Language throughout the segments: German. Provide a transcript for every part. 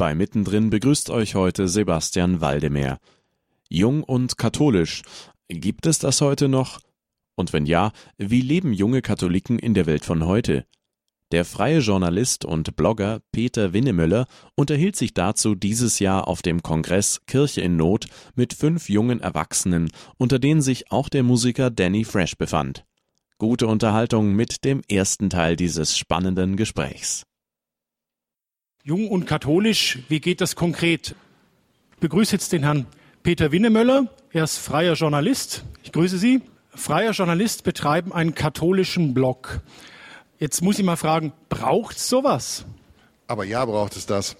bei Mittendrin begrüßt euch heute Sebastian Waldemeyer. Jung und katholisch. Gibt es das heute noch? Und wenn ja, wie leben junge Katholiken in der Welt von heute? Der freie Journalist und Blogger Peter Winnemöller unterhielt sich dazu dieses Jahr auf dem Kongress Kirche in Not mit fünf jungen Erwachsenen, unter denen sich auch der Musiker Danny Fresh befand. Gute Unterhaltung mit dem ersten Teil dieses spannenden Gesprächs. Jung und katholisch, wie geht das konkret? Ich begrüße jetzt den Herrn Peter Winnemöller. Er ist freier Journalist. Ich grüße Sie. Freier Journalist betreiben einen katholischen Blog. Jetzt muss ich mal fragen, braucht es sowas? Aber ja, braucht es das.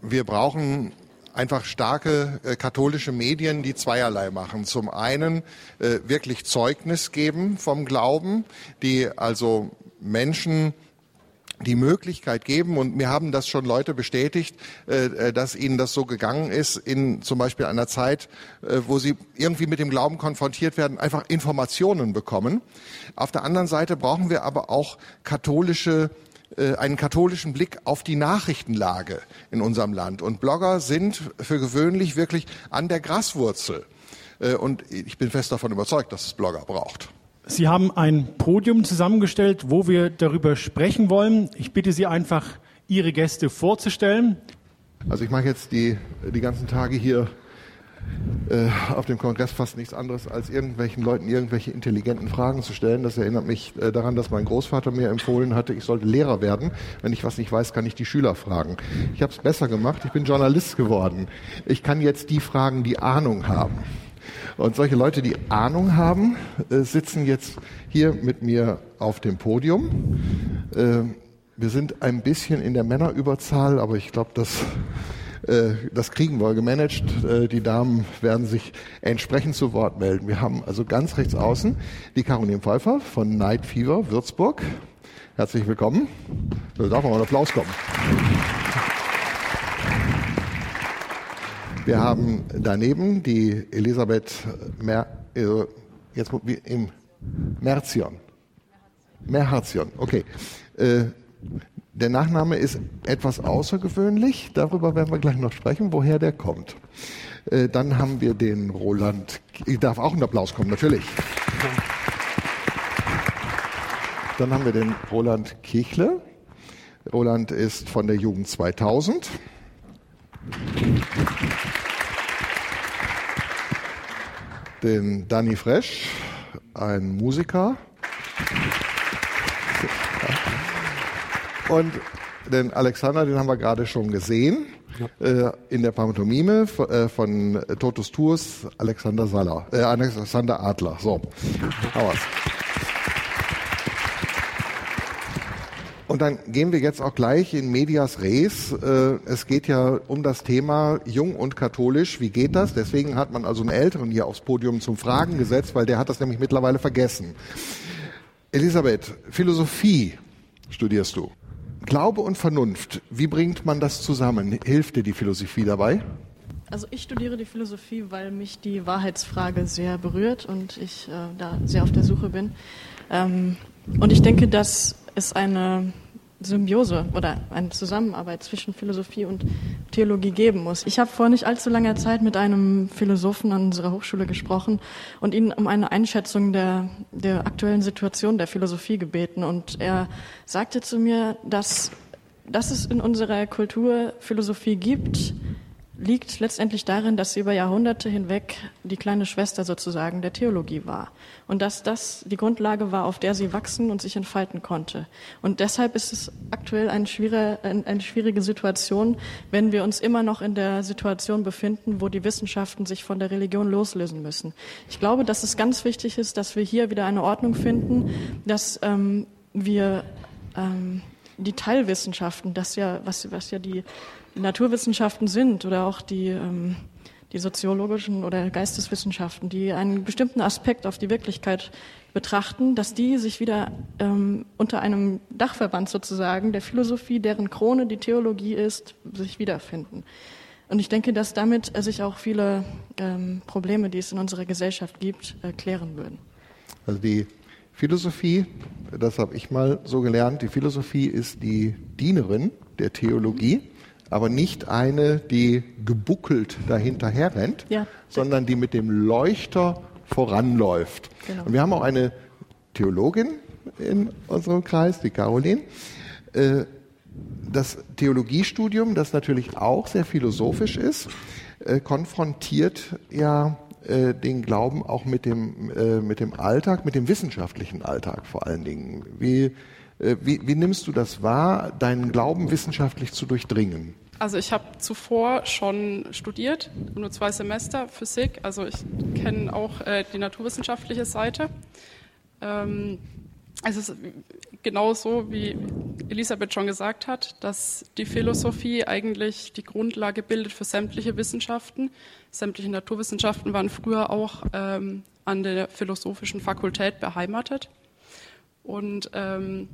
Wir brauchen einfach starke äh, katholische Medien, die zweierlei machen. Zum einen äh, wirklich Zeugnis geben vom Glauben, die also Menschen die Möglichkeit geben, und mir haben das schon Leute bestätigt, äh, äh, dass ihnen das so gegangen ist, in zum Beispiel einer Zeit, äh, wo sie irgendwie mit dem Glauben konfrontiert werden, einfach Informationen bekommen. Auf der anderen Seite brauchen wir aber auch katholische einen katholischen Blick auf die Nachrichtenlage in unserem Land. Und Blogger sind für gewöhnlich wirklich an der Graswurzel. Und ich bin fest davon überzeugt, dass es Blogger braucht. Sie haben ein Podium zusammengestellt, wo wir darüber sprechen wollen. Ich bitte Sie einfach, Ihre Gäste vorzustellen. Also ich mache jetzt die, die ganzen Tage hier äh, auf dem Kongress fast nichts anderes, als irgendwelchen Leuten irgendwelche intelligenten Fragen zu stellen. Das erinnert mich äh, daran, dass mein Großvater mir empfohlen hatte, ich sollte Lehrer werden. Wenn ich was nicht weiß, kann ich die Schüler fragen. Ich habe es besser gemacht. Ich bin Journalist geworden. Ich kann jetzt die fragen, die Ahnung haben. Und solche Leute, die Ahnung haben, äh, sitzen jetzt hier mit mir auf dem Podium. Äh, wir sind ein bisschen in der Männerüberzahl, aber ich glaube, das, äh, das kriegen wir gemanagt. Äh, die Damen werden sich entsprechend zu Wort melden. Wir haben also ganz rechts außen die Caroline Pfeiffer von Night Fever Würzburg. Herzlich willkommen. Da darf man mal einen Applaus kommen. Wir haben daneben die Elisabeth Mer, äh, jetzt im Merzion. Merzion, okay. Äh, der Nachname ist etwas außergewöhnlich, darüber werden wir gleich noch sprechen, woher der kommt. Äh, dann haben wir den Roland, ich darf auch einen Applaus kommen, natürlich. Dann haben wir den Roland Kichle. Roland ist von der Jugend 2000. Den Danny Fresh, ein Musiker. Und den Alexander, den haben wir gerade schon gesehen, ja. äh, in der Pantomime von, äh, von Totus Tours, Alexander Saller, äh, Alexander Adler. So, haben wir's. Und dann gehen wir jetzt auch gleich in Medias Res. Äh, es geht ja um das Thema Jung und Katholisch. Wie geht das? Deswegen hat man also einen Älteren hier aufs Podium zum Fragen gesetzt, weil der hat das nämlich mittlerweile vergessen. Elisabeth, Philosophie studierst du. Glaube und Vernunft, wie bringt man das zusammen? Hilft dir die Philosophie dabei? Also ich studiere die Philosophie, weil mich die Wahrheitsfrage sehr berührt und ich äh, da sehr auf der Suche bin. Ähm, und ich denke, dass es eine Symbiose oder eine Zusammenarbeit zwischen Philosophie und Theologie geben muss. Ich habe vor nicht allzu langer Zeit mit einem Philosophen an unserer Hochschule gesprochen und ihn um eine Einschätzung der, der aktuellen Situation der Philosophie gebeten. Und er sagte zu mir, dass, dass es in unserer Kultur Philosophie gibt, liegt letztendlich darin, dass sie über Jahrhunderte hinweg die kleine Schwester sozusagen der Theologie war und dass das die Grundlage war, auf der sie wachsen und sich entfalten konnte. Und deshalb ist es aktuell eine schwierige, eine schwierige Situation, wenn wir uns immer noch in der Situation befinden, wo die Wissenschaften sich von der Religion loslösen müssen. Ich glaube, dass es ganz wichtig ist, dass wir hier wieder eine Ordnung finden, dass ähm, wir ähm, die Teilwissenschaften, das ja, was, was ja die Naturwissenschaften sind oder auch die, ähm, die soziologischen oder Geisteswissenschaften, die einen bestimmten Aspekt auf die Wirklichkeit betrachten, dass die sich wieder ähm, unter einem Dachverband sozusagen der Philosophie, deren Krone die Theologie ist, sich wiederfinden. Und ich denke, dass damit sich auch viele ähm, Probleme, die es in unserer Gesellschaft gibt, erklären würden. Also die Philosophie, das habe ich mal so gelernt, die Philosophie ist die Dienerin der Theologie aber nicht eine, die gebuckelt dahinterher rennt, ja. sondern die mit dem Leuchter voranläuft. Genau. Und wir haben auch eine Theologin in unserem Kreis, die Caroline. Äh, das Theologiestudium, das natürlich auch sehr philosophisch ist, äh, konfrontiert ja äh, den Glauben auch mit dem, mit dem Alltag, mit dem wissenschaftlichen Alltag vor allen Dingen. Wie, wie, wie nimmst du das wahr, deinen Glauben wissenschaftlich zu durchdringen? Also ich habe zuvor schon studiert, nur zwei Semester Physik, also ich kenne auch äh, die naturwissenschaftliche Seite. Ähm, ist genauso, wie Elisabeth schon gesagt hat, dass die Philosophie eigentlich die Grundlage bildet für sämtliche Wissenschaften. Sämtliche Naturwissenschaften waren früher auch ähm, an der philosophischen Fakultät beheimatet. Und ähm,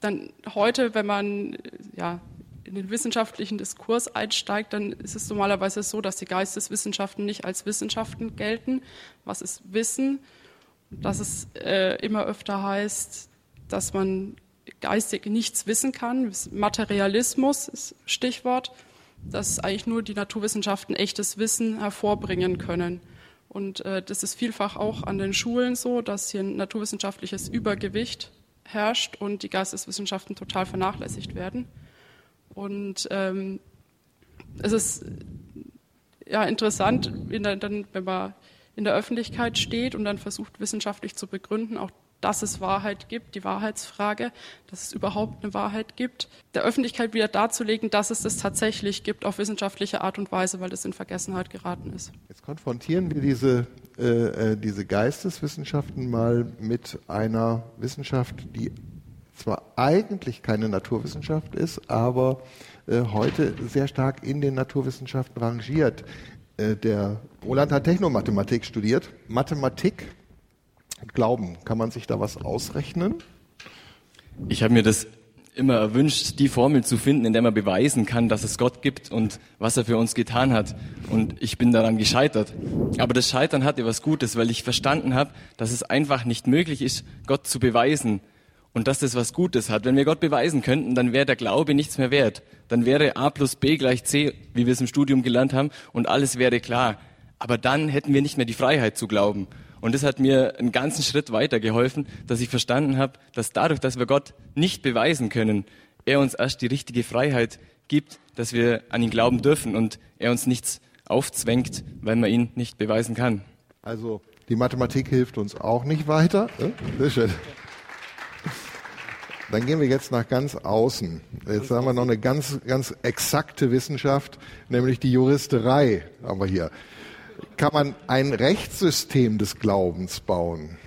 dann heute, wenn man ja, in den wissenschaftlichen Diskurs einsteigt, dann ist es normalerweise so, dass die Geisteswissenschaften nicht als Wissenschaften gelten. Was ist Wissen? Dass es äh, immer öfter heißt, dass man geistig nichts wissen kann. Materialismus ist Stichwort, dass eigentlich nur die Naturwissenschaften echtes Wissen hervorbringen können. Und äh, das ist vielfach auch an den Schulen so, dass hier ein naturwissenschaftliches Übergewicht herrscht und die Geisteswissenschaften total vernachlässigt werden. Und ähm, es ist ja interessant, der, dann, wenn man in der Öffentlichkeit steht und dann versucht, wissenschaftlich zu begründen, auch dass es Wahrheit gibt, die Wahrheitsfrage, dass es überhaupt eine Wahrheit gibt, der Öffentlichkeit wieder darzulegen, dass es das tatsächlich gibt auf wissenschaftliche Art und Weise, weil das in Vergessenheit geraten ist. Jetzt konfrontieren wir diese, äh, äh diese Geisteswissenschaften mal mit einer Wissenschaft, die zwar eigentlich keine Naturwissenschaft ist, aber äh, heute sehr stark in den Naturwissenschaften rangiert. Äh, der Roland hat Technomathematik studiert. Mathematik, Glauben, kann man sich da was ausrechnen? Ich habe mir das immer erwünscht, die Formel zu finden, in der man beweisen kann, dass es Gott gibt und was er für uns getan hat. Und ich bin daran gescheitert. Aber das Scheitern hatte was Gutes, weil ich verstanden habe, dass es einfach nicht möglich ist, Gott zu beweisen und dass das was Gutes hat. Wenn wir Gott beweisen könnten, dann wäre der Glaube nichts mehr wert. Dann wäre A plus B gleich C, wie wir es im Studium gelernt haben, und alles wäre klar. Aber dann hätten wir nicht mehr die Freiheit zu glauben. Und das hat mir einen ganzen Schritt weiter geholfen, dass ich verstanden habe, dass dadurch, dass wir Gott nicht beweisen können, er uns erst die richtige Freiheit gibt, dass wir an ihn glauben dürfen und er uns nichts aufzwängt, weil man ihn nicht beweisen kann. Also die Mathematik hilft uns auch nicht weiter. Sehr schön. Dann gehen wir jetzt nach ganz außen. Jetzt haben wir noch eine ganz, ganz exakte Wissenschaft, nämlich die Juristerei haben wir hier. Kann man ein Rechtssystem des Glaubens bauen?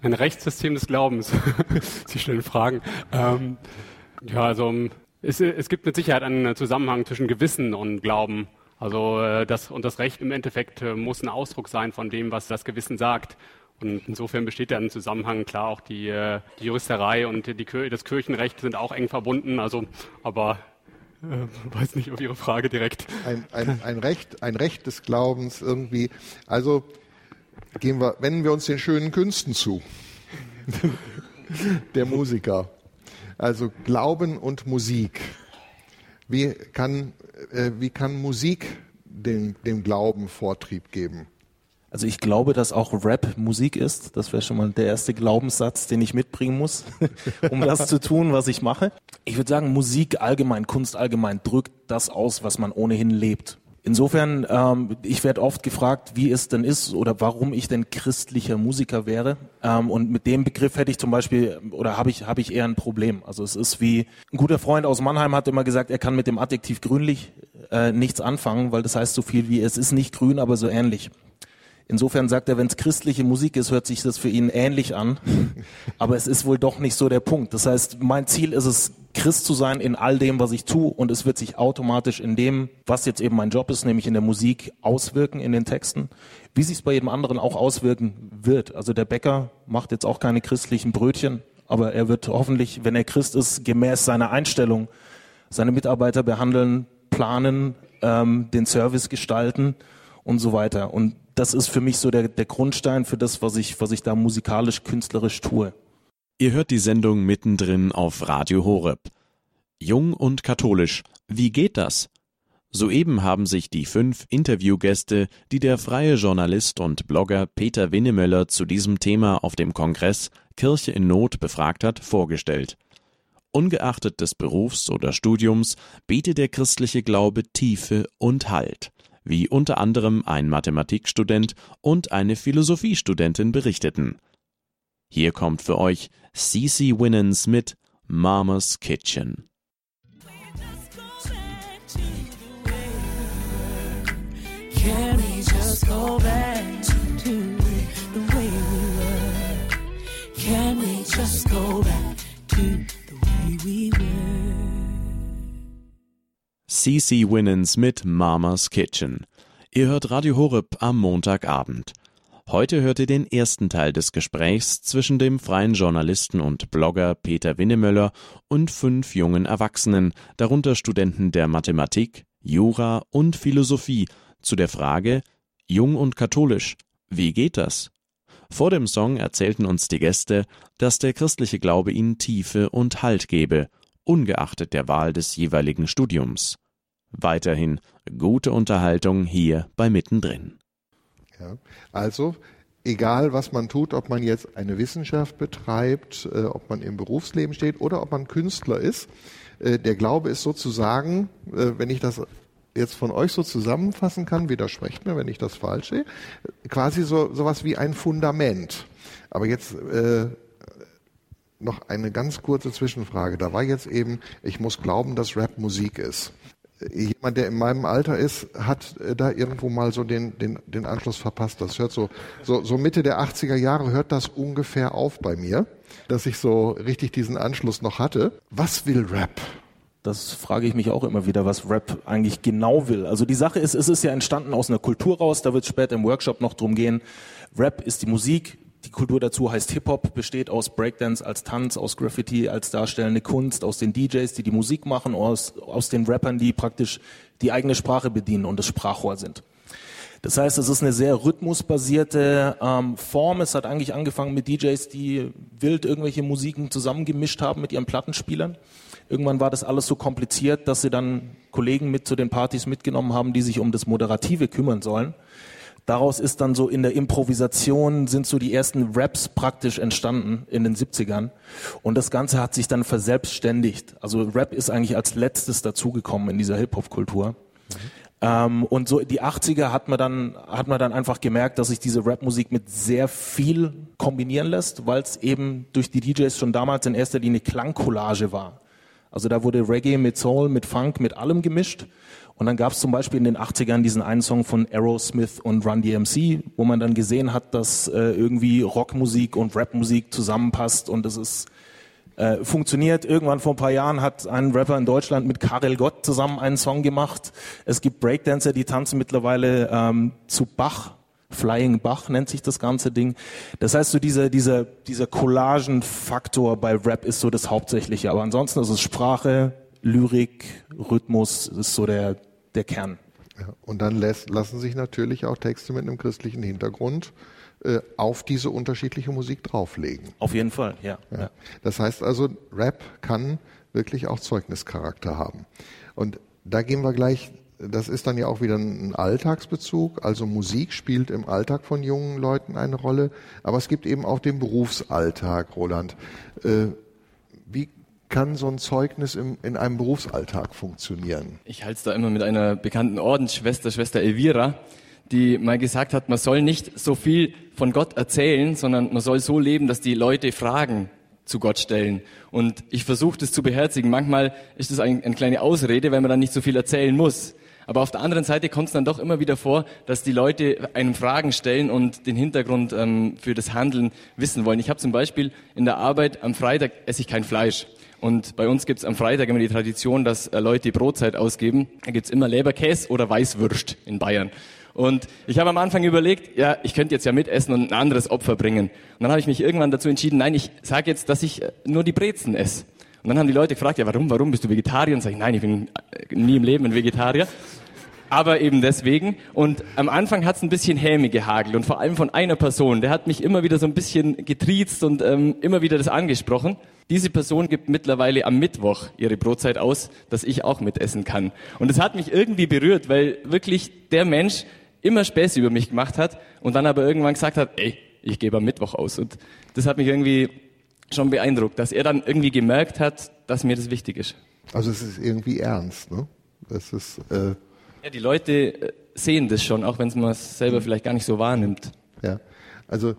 Ein Rechtssystem des Glaubens? Sie stellen Fragen. Ähm, ja, also es, es, gibt mit Sicherheit einen Zusammenhang zwischen Gewissen und Glauben. Also äh, das und das Recht im Endeffekt äh, muss ein Ausdruck sein von dem, was das Gewissen sagt. Und insofern besteht da ein Zusammenhang. Klar, auch die, äh, die Juristerei und die, das Kirchenrecht sind auch eng verbunden. Also, aber weiß nicht auf Ihre Frage direkt. Ein, ein, ein, Recht, ein Recht des Glaubens irgendwie. Also gehen wir, wenden wir uns den schönen Künsten zu. Der Musiker. Also Glauben und Musik. Wie kann, äh, wie kann Musik dem, dem Glauben Vortrieb geben? Also ich glaube, dass auch Rap Musik ist. Das wäre schon mal der erste Glaubenssatz, den ich mitbringen muss, um das zu tun, was ich mache. Ich würde sagen, Musik allgemein, Kunst allgemein drückt das aus, was man ohnehin lebt. Insofern, ähm, ich werde oft gefragt, wie es denn ist oder warum ich denn christlicher Musiker wäre. Ähm, und mit dem Begriff hätte ich zum Beispiel oder habe ich habe ich eher ein Problem. Also es ist wie ein guter Freund aus Mannheim hat immer gesagt, er kann mit dem Adjektiv grünlich äh, nichts anfangen, weil das heißt so viel wie es ist nicht grün, aber so ähnlich. Insofern sagt er, wenn es christliche Musik ist, hört sich das für ihn ähnlich an. Aber es ist wohl doch nicht so der Punkt. Das heißt, mein Ziel ist es, Christ zu sein in all dem, was ich tue. Und es wird sich automatisch in dem, was jetzt eben mein Job ist, nämlich in der Musik, auswirken in den Texten. Wie sich es bei jedem anderen auch auswirken wird. Also der Bäcker macht jetzt auch keine christlichen Brötchen, aber er wird hoffentlich, wenn er Christ ist, gemäß seiner Einstellung seine Mitarbeiter behandeln, planen, ähm, den Service gestalten und so weiter. Und das ist für mich so der, der Grundstein für das, was ich, was ich da musikalisch, künstlerisch tue. Ihr hört die Sendung mittendrin auf Radio Horeb. Jung und katholisch Wie geht das? Soeben haben sich die fünf Interviewgäste, die der freie Journalist und Blogger Peter Winnemöller zu diesem Thema auf dem Kongress Kirche in Not befragt hat, vorgestellt. Ungeachtet des Berufs oder Studiums bietet der christliche Glaube Tiefe und Halt, wie unter anderem ein Mathematikstudent und eine Philosophiestudentin berichteten. Hier kommt für euch Cece Winans mit Mama's Kitchen. Can we just go back to the way we were? CC Winans mit Mama's Kitchen. Ihr hört Radio Horeb am Montagabend. Heute hört ihr den ersten Teil des Gesprächs zwischen dem freien Journalisten und Blogger Peter Winnemöller und fünf jungen Erwachsenen, darunter Studenten der Mathematik, Jura und Philosophie zu der Frage Jung und katholisch, wie geht das? Vor dem Song erzählten uns die Gäste, dass der christliche Glaube ihnen Tiefe und Halt gebe, ungeachtet der Wahl des jeweiligen Studiums. Weiterhin gute Unterhaltung hier bei Mittendrin. Ja, also egal was man tut, ob man jetzt eine Wissenschaft betreibt, äh, ob man im Berufsleben steht oder ob man Künstler ist, äh, der Glaube ist sozusagen, äh, wenn ich das jetzt von euch so zusammenfassen kann, widersprecht mir, wenn ich das falsch sehe, quasi so sowas wie ein Fundament. Aber jetzt äh, noch eine ganz kurze Zwischenfrage. Da war jetzt eben, ich muss glauben, dass Rap Musik ist. Jemand, der in meinem Alter ist, hat äh, da irgendwo mal so den, den, den Anschluss verpasst. Das hört so, so, so Mitte der 80er Jahre hört das ungefähr auf bei mir, dass ich so richtig diesen Anschluss noch hatte. Was will Rap? Das frage ich mich auch immer wieder, was Rap eigentlich genau will. Also die Sache ist, es ist ja entstanden aus einer Kultur raus, da wird es später im Workshop noch drum gehen. Rap ist die Musik, die Kultur dazu heißt Hip-Hop, besteht aus Breakdance als Tanz, aus Graffiti als darstellende Kunst, aus den DJs, die die Musik machen, aus, aus den Rappern, die praktisch die eigene Sprache bedienen und das Sprachrohr sind. Das heißt, es ist eine sehr rhythmusbasierte ähm, Form. Es hat eigentlich angefangen mit DJs, die wild irgendwelche Musiken zusammengemischt haben mit ihren Plattenspielern. Irgendwann war das alles so kompliziert, dass sie dann Kollegen mit zu den Partys mitgenommen haben, die sich um das Moderative kümmern sollen. Daraus ist dann so in der Improvisation sind so die ersten Raps praktisch entstanden in den 70ern. Und das Ganze hat sich dann verselbstständigt. Also Rap ist eigentlich als letztes dazugekommen in dieser Hip-Hop-Kultur. Mhm. Ähm, und so die 80er hat man dann, hat man dann einfach gemerkt, dass sich diese Rap-Musik mit sehr viel kombinieren lässt, weil es eben durch die DJs schon damals in erster Linie Klangcollage war. Also da wurde Reggae mit Soul, mit Funk, mit allem gemischt. Und dann gab es zum Beispiel in den 80ern diesen einen Song von Aerosmith und Run DMC, wo man dann gesehen hat, dass äh, irgendwie Rockmusik und Rapmusik zusammenpasst und es ist äh, funktioniert. Irgendwann vor ein paar Jahren hat ein Rapper in Deutschland mit Karel Gott zusammen einen Song gemacht. Es gibt Breakdancer, die tanzen mittlerweile ähm, zu Bach Flying Bach nennt sich das ganze Ding. Das heißt, so dieser, dieser, dieser Collagen-Faktor bei Rap ist so das Hauptsächliche. Aber ansonsten ist es Sprache, Lyrik, Rhythmus, ist so der, der Kern. Ja, und dann lässt, lassen sich natürlich auch Texte mit einem christlichen Hintergrund äh, auf diese unterschiedliche Musik drauflegen. Auf jeden Fall, ja, ja. ja. Das heißt also, Rap kann wirklich auch Zeugnischarakter haben. Und da gehen wir gleich das ist dann ja auch wieder ein Alltagsbezug. Also Musik spielt im Alltag von jungen Leuten eine Rolle. Aber es gibt eben auch den Berufsalltag, Roland. Äh, wie kann so ein Zeugnis im, in einem Berufsalltag funktionieren? Ich halte es da immer mit einer bekannten Ordensschwester, Schwester Elvira, die mal gesagt hat, man soll nicht so viel von Gott erzählen, sondern man soll so leben, dass die Leute fragen, zu Gott stellen. Und ich versuche das zu beherzigen. Manchmal ist das ein, eine kleine Ausrede, weil man dann nicht so viel erzählen muss. Aber auf der anderen Seite kommt es dann doch immer wieder vor, dass die Leute einem Fragen stellen und den Hintergrund ähm, für das Handeln wissen wollen. Ich habe zum Beispiel in der Arbeit am Freitag esse ich kein Fleisch. Und bei uns gibt es am Freitag immer die Tradition, dass äh, Leute die Brotzeit ausgeben. Da gibt's immer Leberkäse oder Weißwürst in Bayern. Und ich habe am Anfang überlegt, ja, ich könnte jetzt ja mitessen und ein anderes Opfer bringen. Und dann habe ich mich irgendwann dazu entschieden, nein, ich sage jetzt, dass ich äh, nur die Brezen esse. Und dann haben die Leute gefragt, ja, warum, warum bist du Vegetarier? Und sage ich, nein, ich bin äh, nie im Leben ein Vegetarier. Aber eben deswegen. Und am Anfang hat es ein bisschen Häme gehagelt und vor allem von einer Person. Der hat mich immer wieder so ein bisschen getriezt und ähm, immer wieder das angesprochen. Diese Person gibt mittlerweile am Mittwoch ihre Brotzeit aus, dass ich auch mitessen kann. Und es hat mich irgendwie berührt, weil wirklich der Mensch immer Späße über mich gemacht hat und dann aber irgendwann gesagt hat, ey, ich gebe am Mittwoch aus. Und das hat mich irgendwie schon beeindruckt, dass er dann irgendwie gemerkt hat, dass mir das wichtig ist. Also es ist irgendwie ernst, ne? Das ist, äh, Ja, die Leute äh, sehen das schon, auch wenn man es selber vielleicht gar nicht so wahrnimmt. ja. Also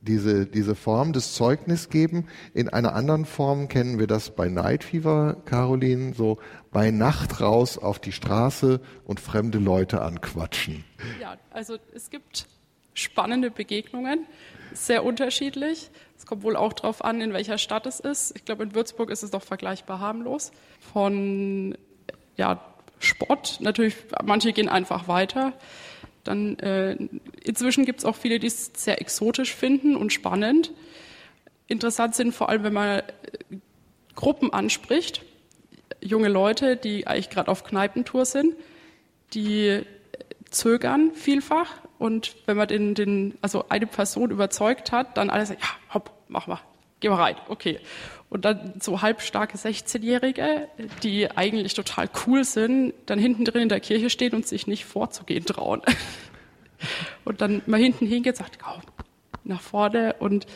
diese, diese Form des Zeugnisgeben. In einer anderen Form kennen wir das bei Night Fever, Caroline, so bei Nacht raus auf die Straße und fremde Leute anquatschen. Ja, also es gibt spannende Begegnungen, sehr unterschiedlich. Es kommt wohl auch darauf an, in welcher Stadt es ist. Ich glaube, in Würzburg ist es doch vergleichbar harmlos. Von ja, Spott, natürlich, manche gehen einfach weiter. Dann äh, inzwischen gibt es auch viele, die es sehr exotisch finden und spannend. Interessant sind vor allem, wenn man äh, Gruppen anspricht, junge Leute, die eigentlich gerade auf Kneipentour sind, die zögern vielfach und wenn man den, den, also eine Person überzeugt hat, dann alle sagen, ja, hopp, mach mal, geh mal rein, okay. Und dann so halbstarke 16-Jährige, die eigentlich total cool sind, dann hinten drin in der Kirche stehen und sich nicht vorzugehen trauen. Und dann mal hinten hingeht, sagt, komm, nach vorne. Und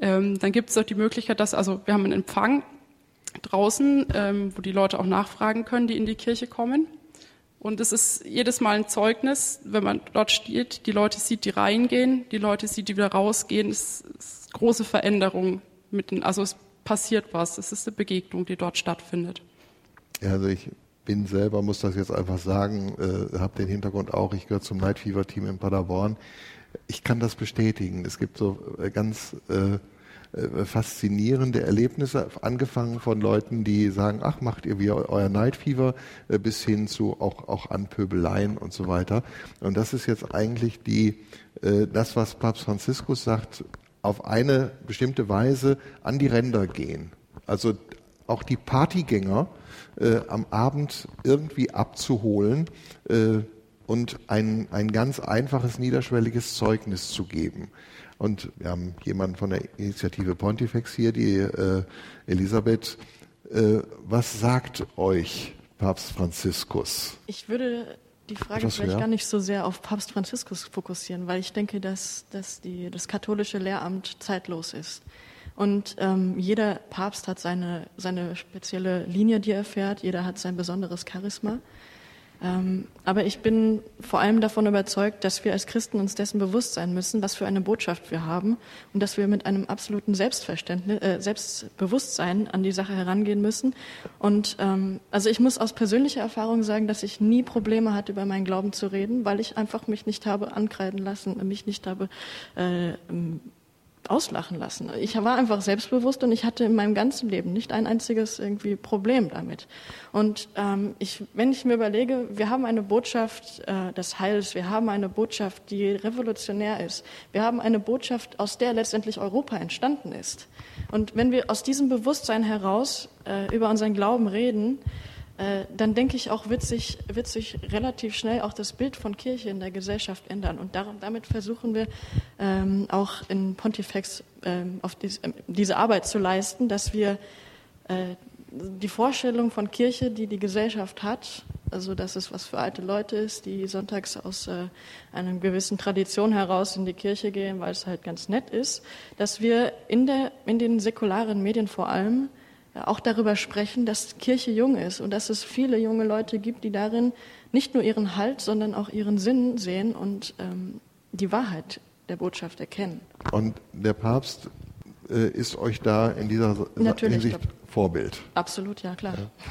ähm, dann gibt es auch die Möglichkeit, dass, also wir haben einen Empfang draußen, ähm, wo die Leute auch nachfragen können, die in die Kirche kommen. Und es ist jedes Mal ein Zeugnis, wenn man dort steht, die Leute sieht, die reingehen, die Leute sieht, die wieder rausgehen. Es ist große Veränderung mit den, also es passiert was. Es ist eine Begegnung, die dort stattfindet. Ja, also ich bin selber, muss das jetzt einfach sagen, äh, habe den Hintergrund auch, ich gehöre zum Night Fever Team in Paderborn. Ich kann das bestätigen. Es gibt so äh, ganz äh, äh, faszinierende Erlebnisse, angefangen von Leuten, die sagen, ach, macht ihr wie euer Night Fever, äh, bis hin zu auch, auch Anpöbeleien und so weiter. Und das ist jetzt eigentlich die, das, was Papst Franziskus sagt, auf eine bestimmte Weise an die Ränder gehen. Also auch die Partygänger äh, am Abend irgendwie abzuholen äh, und ein, ein ganz einfaches, niederschwelliges Zeugnis zu geben. Und wir haben jemanden von der Initiative Pontifex hier, die äh, Elisabeth. Äh, was sagt euch Papst Franziskus? Ich würde die Frage Was, vielleicht ja? gar nicht so sehr auf Papst Franziskus fokussieren, weil ich denke, dass, dass die, das katholische Lehramt zeitlos ist. Und ähm, jeder Papst hat seine, seine spezielle Linie, die er fährt. Jeder hat sein besonderes Charisma. Ähm, aber ich bin vor allem davon überzeugt, dass wir als Christen uns dessen bewusst sein müssen, was für eine Botschaft wir haben und dass wir mit einem absoluten Selbstverständnis, äh, Selbstbewusstsein an die Sache herangehen müssen. Und ähm, also ich muss aus persönlicher Erfahrung sagen, dass ich nie Probleme hatte, über meinen Glauben zu reden, weil ich einfach mich nicht habe ankreiden lassen, mich nicht habe äh, auslachen lassen. Ich war einfach selbstbewusst und ich hatte in meinem ganzen Leben nicht ein einziges irgendwie Problem damit. Und ähm, ich, wenn ich mir überlege, wir haben eine Botschaft äh, des Heils, wir haben eine Botschaft, die revolutionär ist, wir haben eine Botschaft, aus der letztendlich Europa entstanden ist. Und wenn wir aus diesem Bewusstsein heraus äh, über unseren Glauben reden, äh, dann denke ich auch, wird sich, wird sich relativ schnell auch das Bild von Kirche in der Gesellschaft ändern. Und darum, damit versuchen wir ähm, auch in Pontifex ähm, auf dies, ähm, diese Arbeit zu leisten, dass wir äh, die Vorstellung von Kirche, die die Gesellschaft hat, also dass es was für alte Leute ist, die sonntags aus äh, einer gewissen Tradition heraus in die Kirche gehen, weil es halt ganz nett ist, dass wir in, der, in den säkularen Medien vor allem äh, auch darüber sprechen, dass Kirche jung ist und dass es viele junge Leute gibt, die darin nicht nur ihren Halt, sondern auch ihren Sinn sehen und ähm, die Wahrheit der Botschaft erkennen. Und der Papst äh, ist euch da in dieser Natürlich, Hinsicht Vorbild. Absolut, ja klar.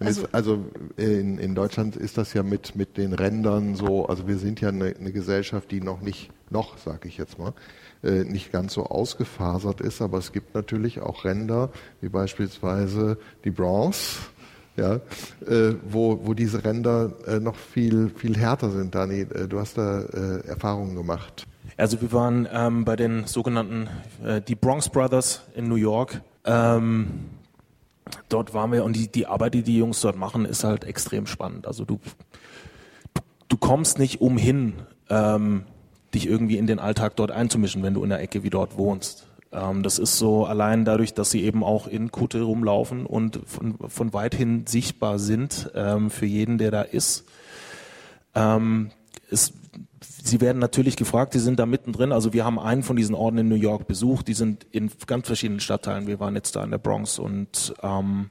Und Also- jetzt, also in, in Deutschland ist das ja mit, mit den Rändern so, also wir sind ja eine, eine Gesellschaft, die noch nicht, noch sage ich jetzt mal, äh, nicht ganz so ausgefasert ist, aber es gibt natürlich auch Ränder, wie beispielsweise die Bronx, ja, äh, wo, wo diese Ränder äh, noch viel, viel härter sind. Dani, du hast da Erfahrungen gemacht. Also wir waren ähm, bei den sogenannten die Bronx Brothers in New York. Ähm, dort waren wir und die, die Arbeit, die die Jungs dort machen, ist halt extrem spannend. Also du du kommst nicht umhin, ähm, dich irgendwie in den Alltag dort einzumischen, wenn du in der Ecke wie dort wohnst. Ähm, das ist so allein dadurch, dass sie eben auch in Kutte rumlaufen und von, von weithin sichtbar sind ähm, für jeden, der da ist. Ähm, es, sie werden natürlich gefragt, die sind da mittendrin. Also wir haben einen von diesen Orten in New York besucht. Die sind in ganz verschiedenen Stadtteilen. Wir waren jetzt da in der Bronx und ähm,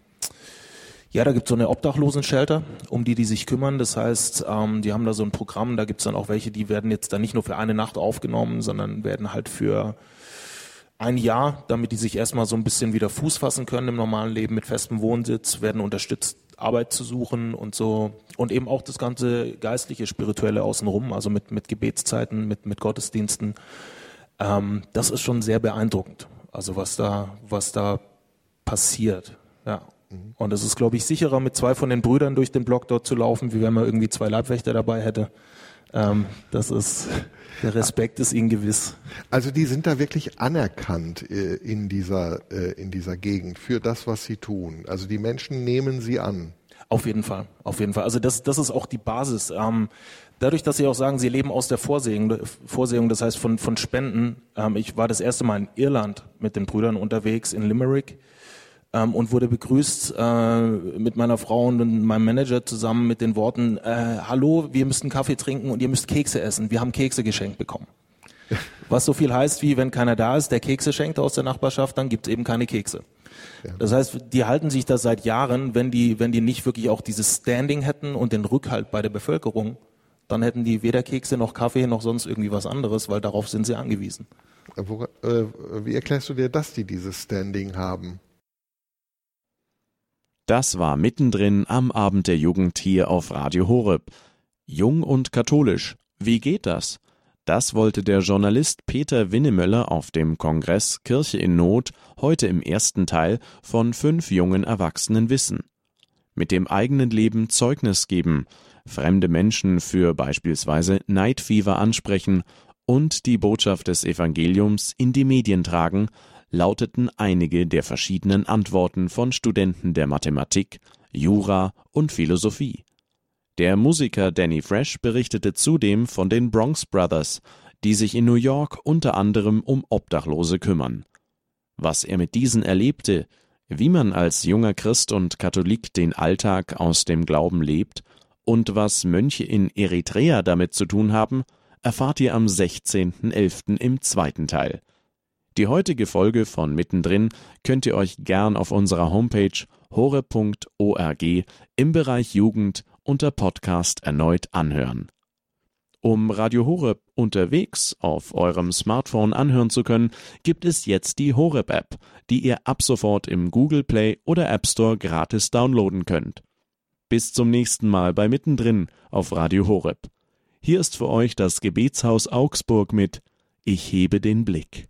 ja, da gibt es so eine Obdachlosen-Shelter, um die die sich kümmern. Das heißt, ähm, die haben da so ein Programm. Da gibt es dann auch welche, die werden jetzt dann nicht nur für eine Nacht aufgenommen, sondern werden halt für ein Jahr, damit die sich erstmal so ein bisschen wieder Fuß fassen können im normalen Leben mit festem Wohnsitz, werden unterstützt, Arbeit zu suchen und so. Und eben auch das ganze geistliche, spirituelle außenrum, also mit, mit Gebetszeiten, mit, mit Gottesdiensten. Ähm, das ist schon sehr beeindruckend. Also was da, was da passiert. Ja. Und es ist, glaube ich, sicherer, mit zwei von den Brüdern durch den Block dort zu laufen, wie wenn man irgendwie zwei Leibwächter dabei hätte. Ähm, das ist, der Respekt ist ihnen gewiss. Also die sind da wirklich anerkannt äh, in dieser, äh, in dieser Gegend für das, was sie tun. Also die Menschen nehmen sie an. Auf jeden Fall, auf jeden Fall. Also das, das ist auch die Basis. Ähm, dadurch, dass Sie auch sagen, Sie leben aus der Vorsehung, Vorsehung das heißt von, von Spenden. Ähm, ich war das erste Mal in Irland mit den Brüdern unterwegs, in Limerick ähm, und wurde begrüßt äh, mit meiner Frau und meinem Manager zusammen mit den Worten, äh, hallo, wir müssen Kaffee trinken und ihr müsst Kekse essen. Wir haben Kekse geschenkt bekommen. Was so viel heißt wie, wenn keiner da ist, der Kekse schenkt aus der Nachbarschaft, dann gibt es eben keine Kekse. Das heißt, die halten sich da seit Jahren, wenn die, wenn die nicht wirklich auch dieses Standing hätten und den Rückhalt bei der Bevölkerung, dann hätten die weder Kekse noch Kaffee noch sonst irgendwie was anderes, weil darauf sind sie angewiesen. Wo, äh, wie erklärst du dir, dass die dieses Standing haben? Das war mittendrin am Abend der Jugend hier auf Radio Horeb. Jung und katholisch. Wie geht das? Das wollte der Journalist Peter Winnemöller auf dem Kongress Kirche in Not heute im ersten Teil von fünf jungen Erwachsenen wissen. Mit dem eigenen Leben Zeugnis geben, fremde Menschen für beispielsweise Neidfieber ansprechen und die Botschaft des Evangeliums in die Medien tragen, lauteten einige der verschiedenen Antworten von Studenten der Mathematik, Jura und Philosophie. Der Musiker Danny Fresh berichtete zudem von den Bronx Brothers, die sich in New York unter anderem um Obdachlose kümmern. Was er mit diesen erlebte, wie man als junger Christ und Katholik den Alltag aus dem Glauben lebt und was Mönche in Eritrea damit zu tun haben, erfahrt ihr am 16.11. im zweiten Teil. Die heutige Folge von Mittendrin könnt ihr euch gern auf unserer Homepage hore.org im Bereich Jugend unter Podcast erneut anhören. Um Radio Horeb unterwegs auf eurem Smartphone anhören zu können, gibt es jetzt die Horeb App, die ihr ab sofort im Google Play oder App Store gratis downloaden könnt. Bis zum nächsten Mal bei Mittendrin auf Radio Horeb. Hier ist für euch das Gebetshaus Augsburg mit Ich hebe den Blick.